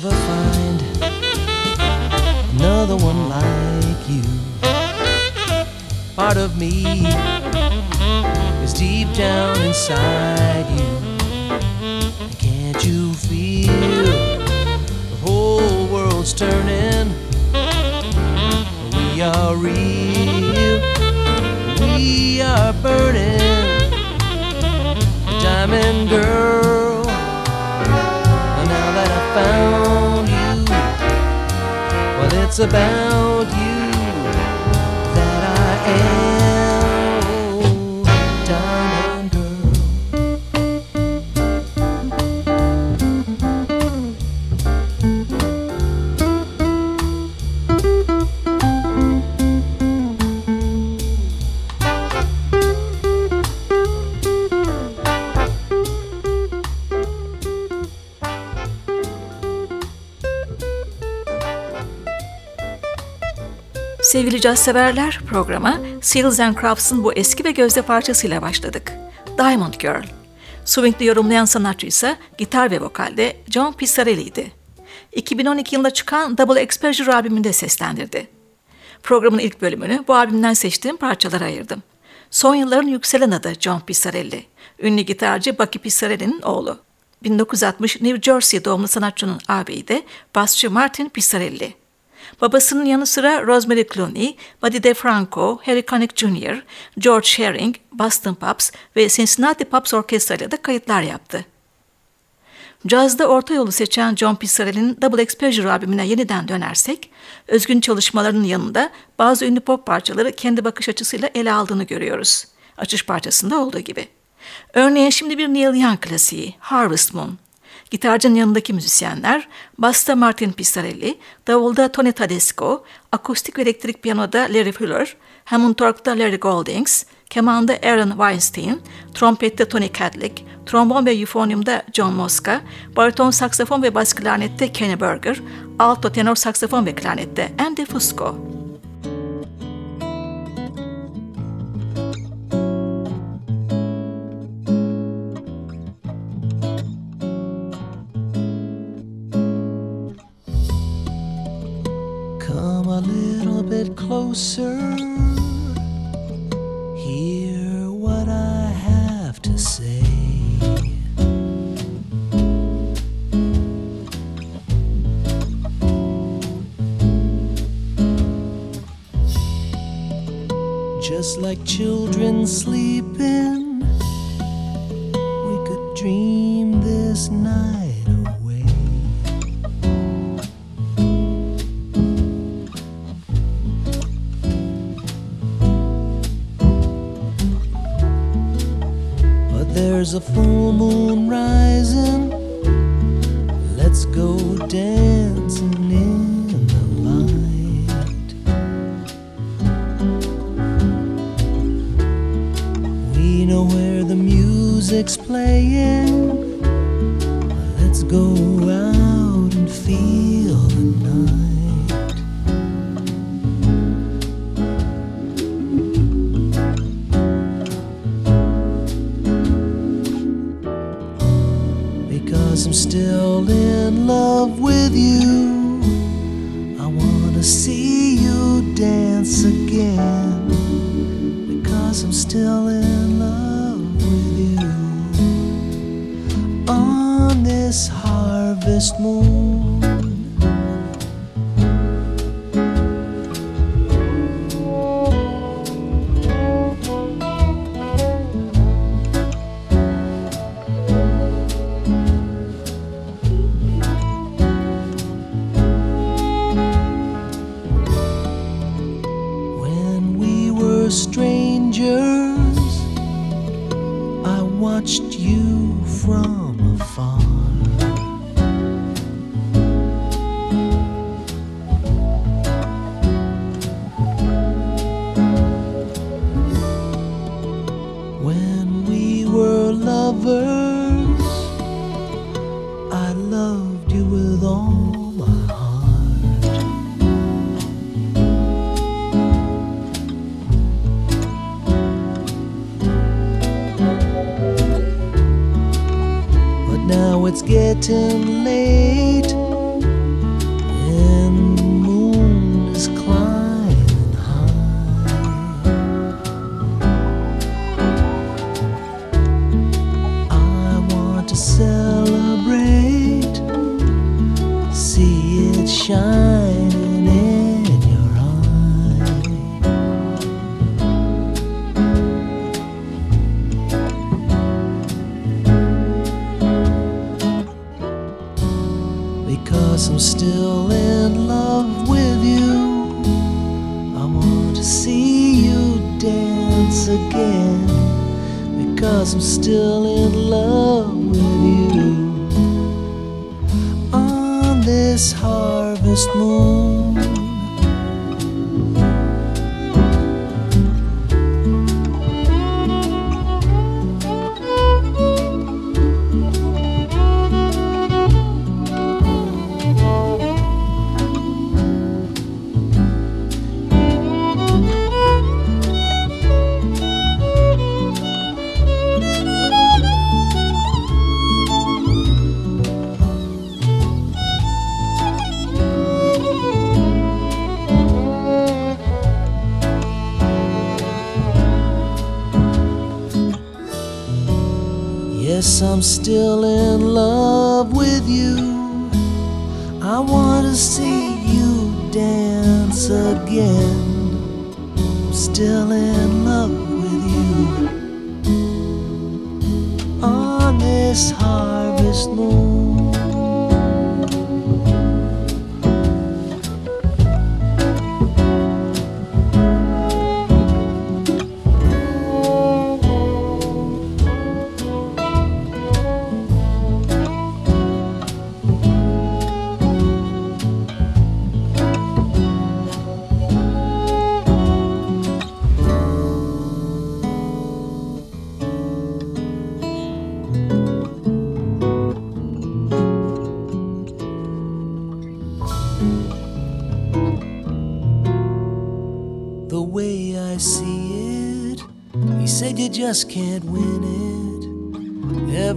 never find another one like you. Part of me is deep down inside you. Can't you feel? The whole world's turning. We are real. We are burning. Diamond girl. Now that I found it's about caz severler programa Seals and Crafts'ın bu eski ve gözde parçasıyla başladık. Diamond Girl. Swing'de yorumlayan sanatçı ise gitar ve vokalde John Pissarelli'ydi. 2012 yılında çıkan Double Exposure albümünde seslendirdi. Programın ilk bölümünü bu albümden seçtiğim parçalara ayırdım. Son yılların yükselen adı John Pissarelli. Ünlü gitarcı Bucky Pissarelli'nin oğlu. 1960 New Jersey doğumlu sanatçının ağabeyi de basçı Martin Pissarelli. Babasının yanı sıra Rosemary Clooney, Buddy DeFranco, Harry Connick Jr., George Shearing, Boston Pops ve Cincinnati Pops Orkestra ile de kayıtlar yaptı. Cazda orta yolu seçen John Pissarelli'nin Double Exposure albümüne yeniden dönersek, özgün çalışmalarının yanında bazı ünlü pop parçaları kendi bakış açısıyla ele aldığını görüyoruz. Açış parçasında olduğu gibi. Örneğin şimdi bir Neil Young klasiği, Harvest Moon. Gitarcının yanındaki müzisyenler, basta Martin Pissarelli, davulda Tony Tedesco, akustik ve elektrik piyanoda Larry Fuller, Hammond Tork'ta Larry Goldings, kemanda Aaron Weinstein, trompette Tony Cadlick, trombon ve euphoniumda John Mosca, bariton saksafon ve bas klarnette Kenny Berger, alto tenor saksafon ve klarnette Andy Fusco. Closer. Hear what I have to say. Just like children sleeping we could dream this night there's a full moon rising. Let's go dancing in the light. We know where the music's playing. Let's go out and feel strangers, I watched you from because I'm still in love with you. On this harvest moon.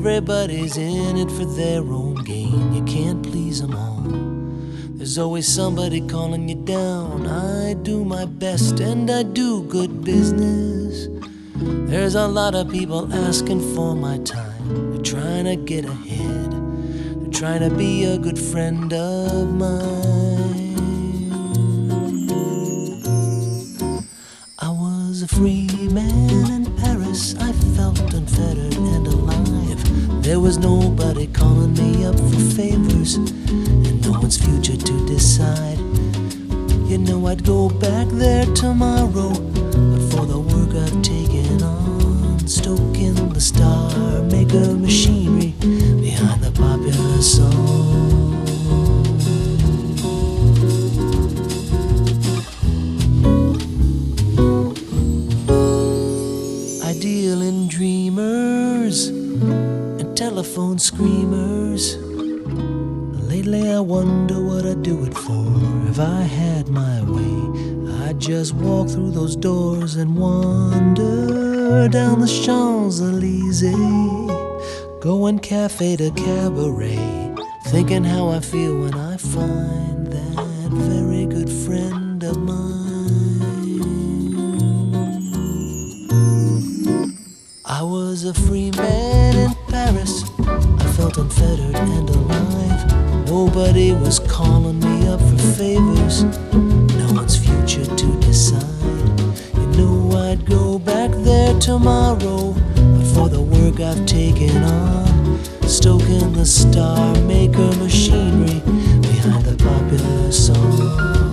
Everybody's in it for their own gain. You can't please them all. There's always somebody calling you down. I do my best and I do good business. There's a lot of people asking for my time. They're trying to get ahead. They're trying to be a good friend of mine. I was a free man in Paris. I There was nobody calling me up for favors, and no one's future to decide. You know I'd go back there tomorrow, telephone screamers. Lately, I wonder what I'd do it for if I had my way. I'd just walk through those doors and wander down the Champs Elysees, going cafe to cabaret, thinking how I feel when I find that very good friend of mine. I was a free man. Unfettered and alive. Nobody was calling me up for favors. No one's future to decide. You know I'd go back there tomorrow, but for the work I've taken on, stoking the star maker machinery behind the popular song.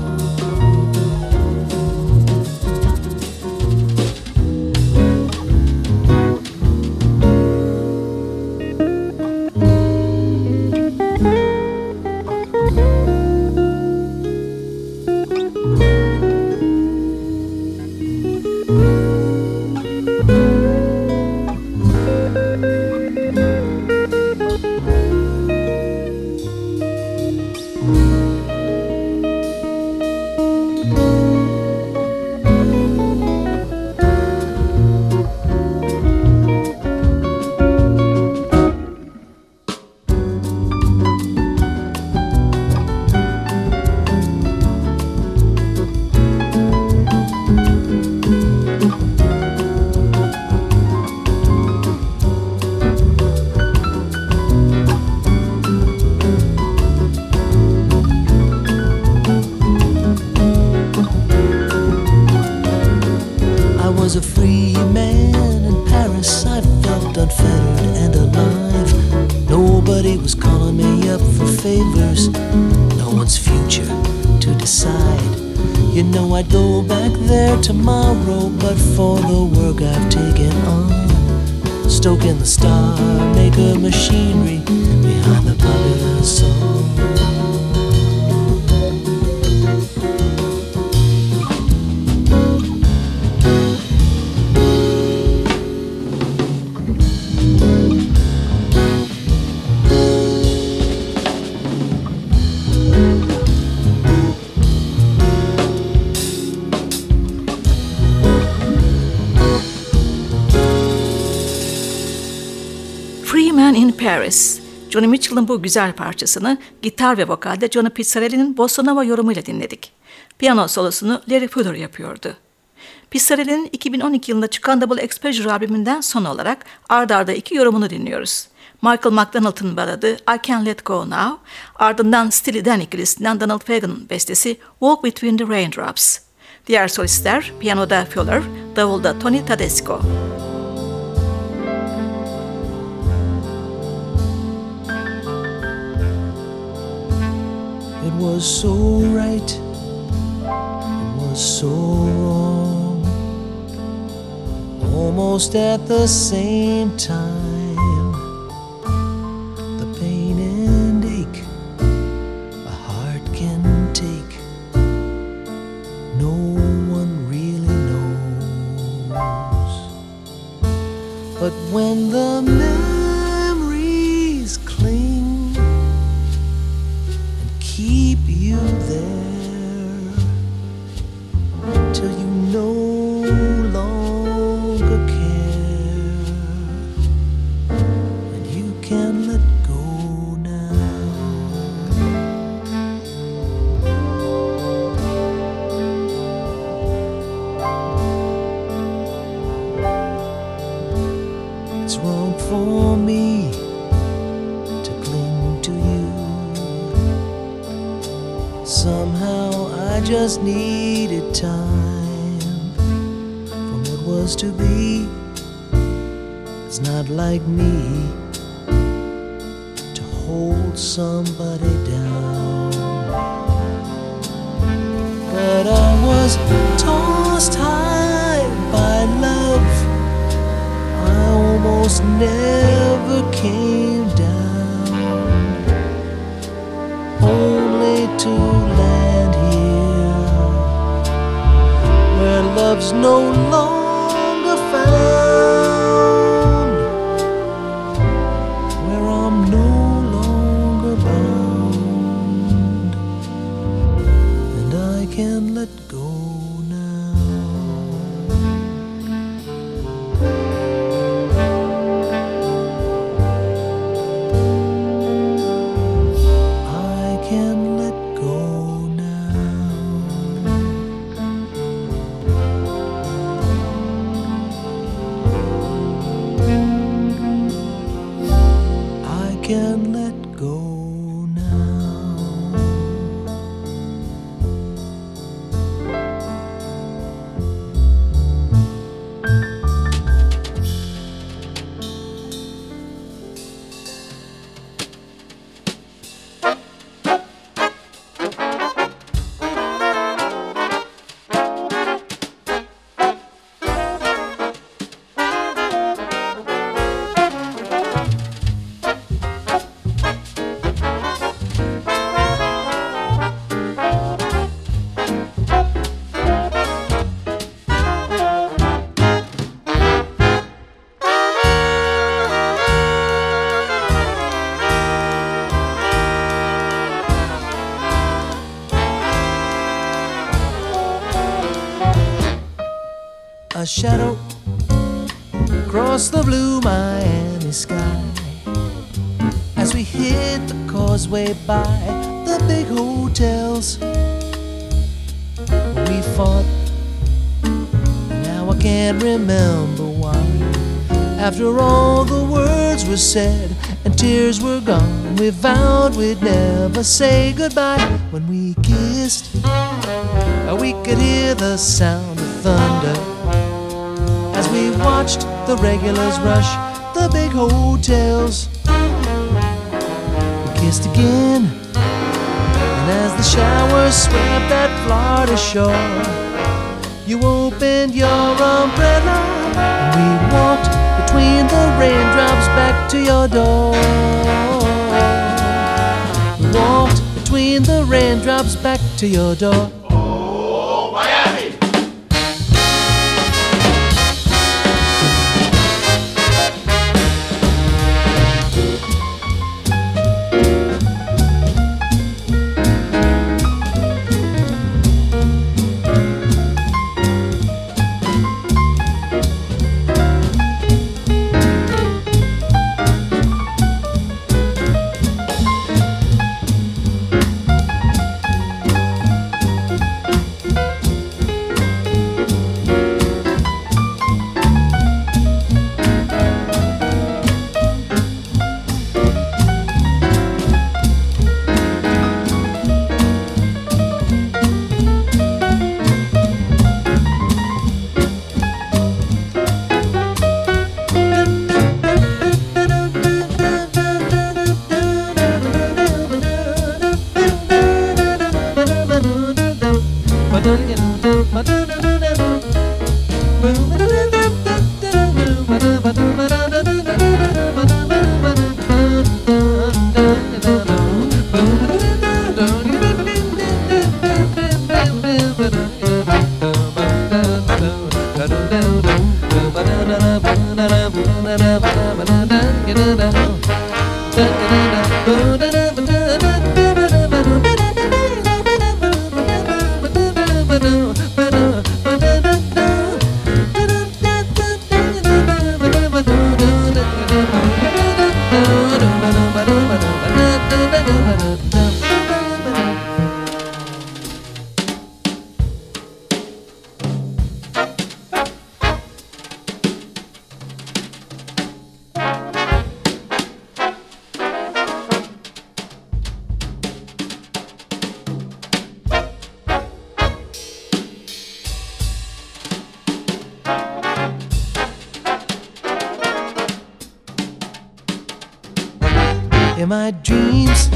Paris. Johnny Mitchell'ın bu güzel parçasını gitar ve vokalde Johnny Pizzarelli'nin bossa nova yorumuyla dinledik. Piyano solosunu Larry Fuller yapıyordu. Pizzarelli'nin 2012 yılında çıkan Double Exposure albümünden son olarak ard arda iki yorumunu dinliyoruz. Michael McDonald'ın baladı I Can't Let Go Now, ardından Steely ikilisinden Donald Fagen'ın bestesi Walk Between the Raindrops. Diğer solistler piyanoda Fuller, davulda Tony Tedesco. Was so right, it was so wrong, almost at the same time. The pain and ache a heart can take, no one really knows. But when the till you no at me to hold somebody down. But I was. Shadow across the blue Miami sky as we hit the causeway by the big hotels. We fought, now I can't remember why. After all the words were said and tears were gone, we vowed we'd never say goodbye. When we kissed, we could hear the sound of thunder watched the regulars rush the big hotels. We kissed again, and as the showers swept that Florida shore, you opened your umbrella, and we walked between the raindrops back to your door. We walked between the raindrops back to your door. In my dreams,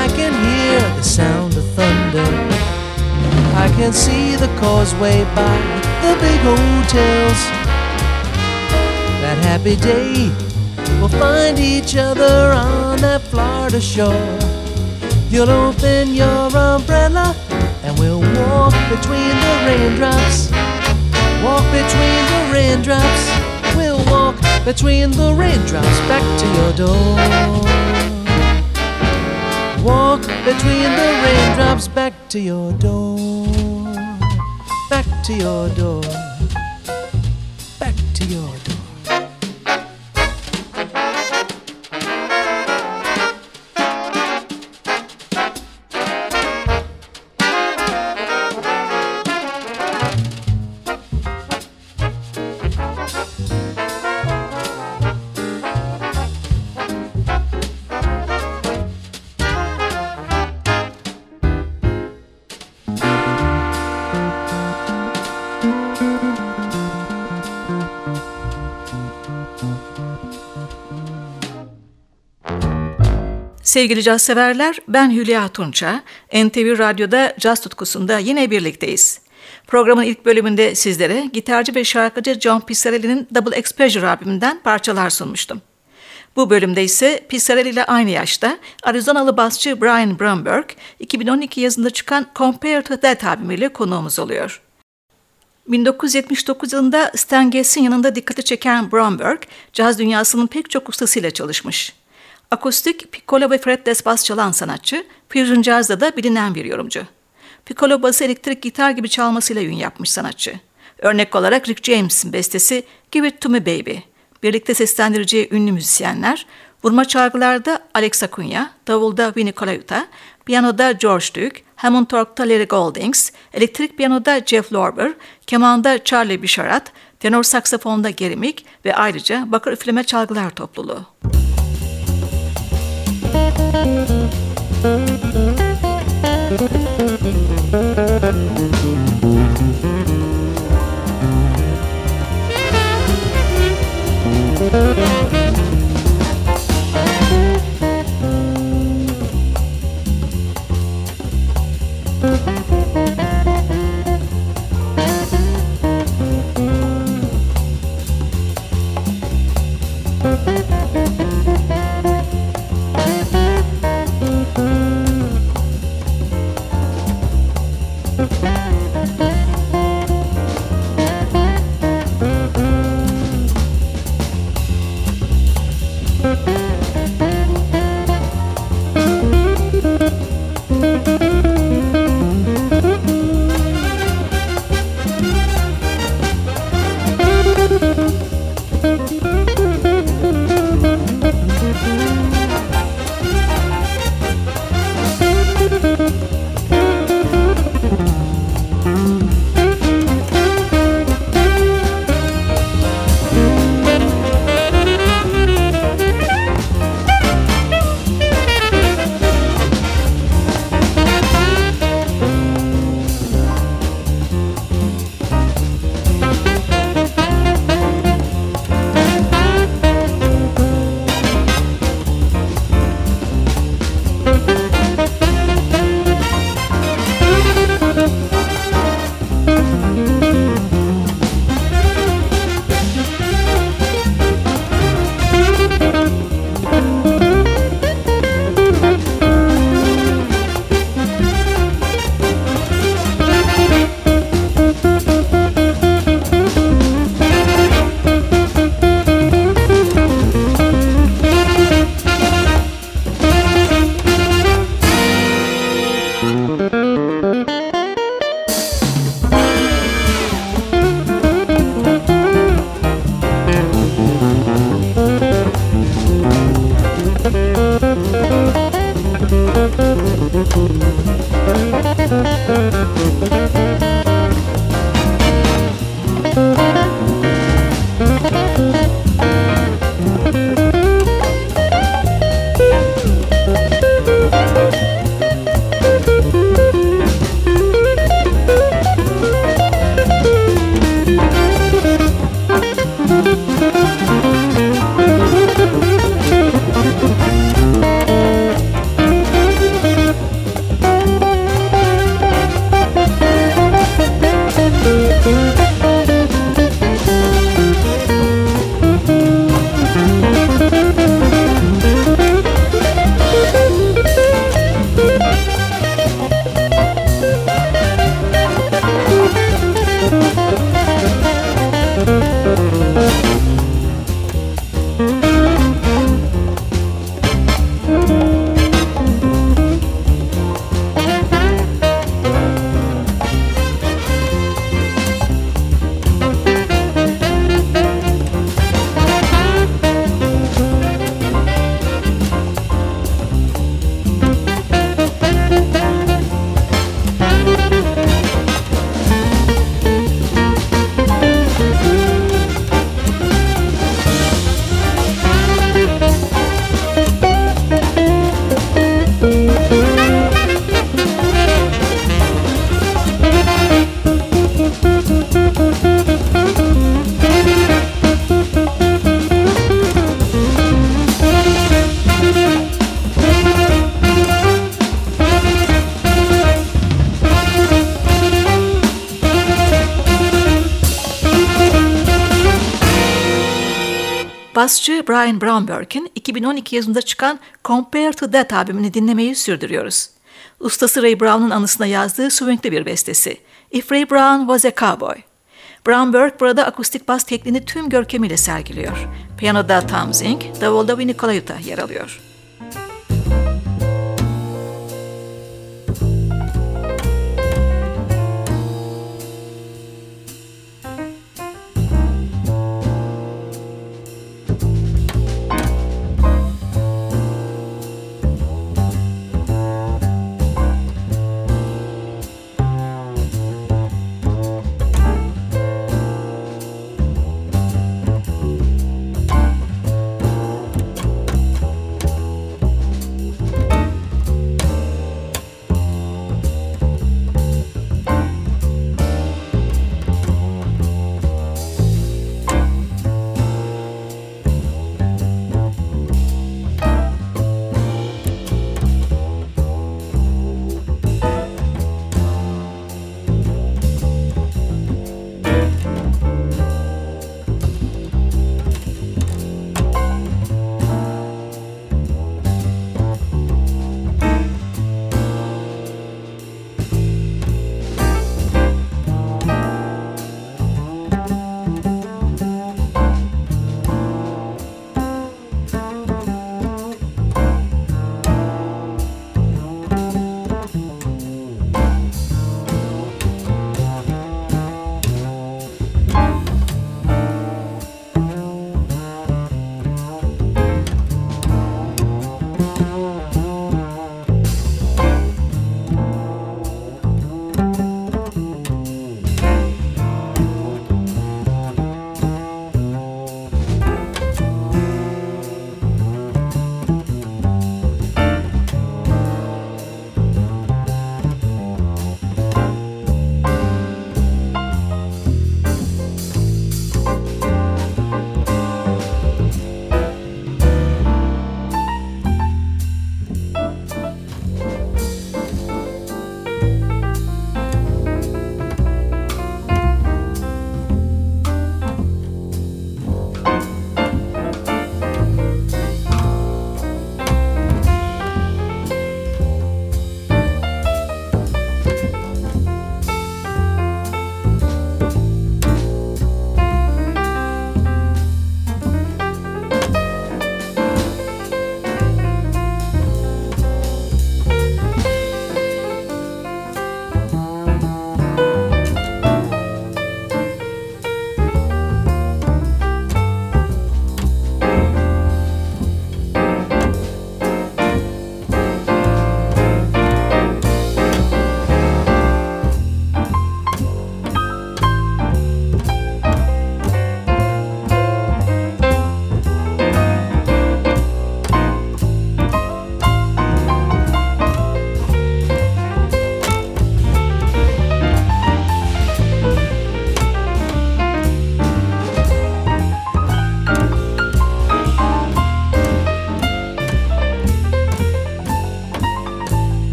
I can hear the sound of thunder. I can see the causeway by the big hotels. That happy day, we'll find each other on that Florida shore. You'll open your umbrella and we'll walk between the raindrops. Walk between the raindrops. We'll walk between the raindrops back to your door. Walk between the raindrops back to your door. Back to your door. Sevgili caz severler, ben Hülya Tunça. NTV Radyo'da caz tutkusunda yine birlikteyiz. Programın ilk bölümünde sizlere gitarcı ve şarkıcı John Pisarelli'nin Double Exposure albümünden parçalar sunmuştum. Bu bölümde ise Pisarelli ile aynı yaşta Arizonalı basçı Brian Bromberg, 2012 yazında çıkan Compare to That albümüyle konuğumuz oluyor. 1979 yılında Stan Getz'in yanında dikkati çeken Bromberg, caz dünyasının pek çok ustasıyla çalışmış. Akustik, piccolo ve fretless bas çalan sanatçı, fusion jazz'da da bilinen bir yorumcu. Piccolo bası elektrik gitar gibi çalmasıyla ün yapmış sanatçı. Örnek olarak Rick James'in bestesi Give It To Me Baby. Birlikte seslendireceği ünlü müzisyenler, vurma çalgılarda Alex Acuna, davulda Vinnie Colaiuta, piyanoda George Duke, Hammond Tork'ta Larry Goldings, elektrik piyanoda Jeff Lorber, kemanda Charlie Bisharat, tenor saksafonda Gary Mick ve ayrıca bakır üfleme çalgılar topluluğu. Basçı Brian Brownberg'in 2012 yazında çıkan Compare to That albümünü dinlemeyi sürdürüyoruz. Ustası Ray Brown'un anısına yazdığı swingli bir bestesi. If Ray Brown Was a Cowboy. Brownberg burada akustik bas tekniğini tüm görkemiyle sergiliyor. Piyanoda Tom Zink, davulda Winnie Colaiuta yer alıyor.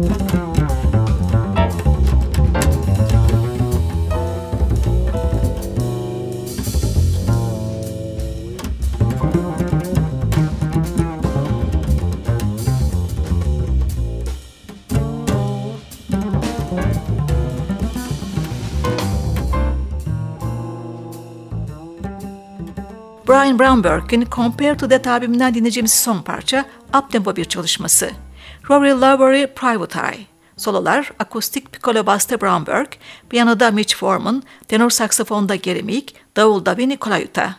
Brian Brownberg'in Compare to That albümünden dinleyeceğimiz son parça uptempo bir çalışması. Rory Lowery Private Eye. Sololar akustik piccolo basta Brownberg, piyanoda Mitch Foreman, tenor saksafonda Gary Meek, davulda Vinny Colaiuta.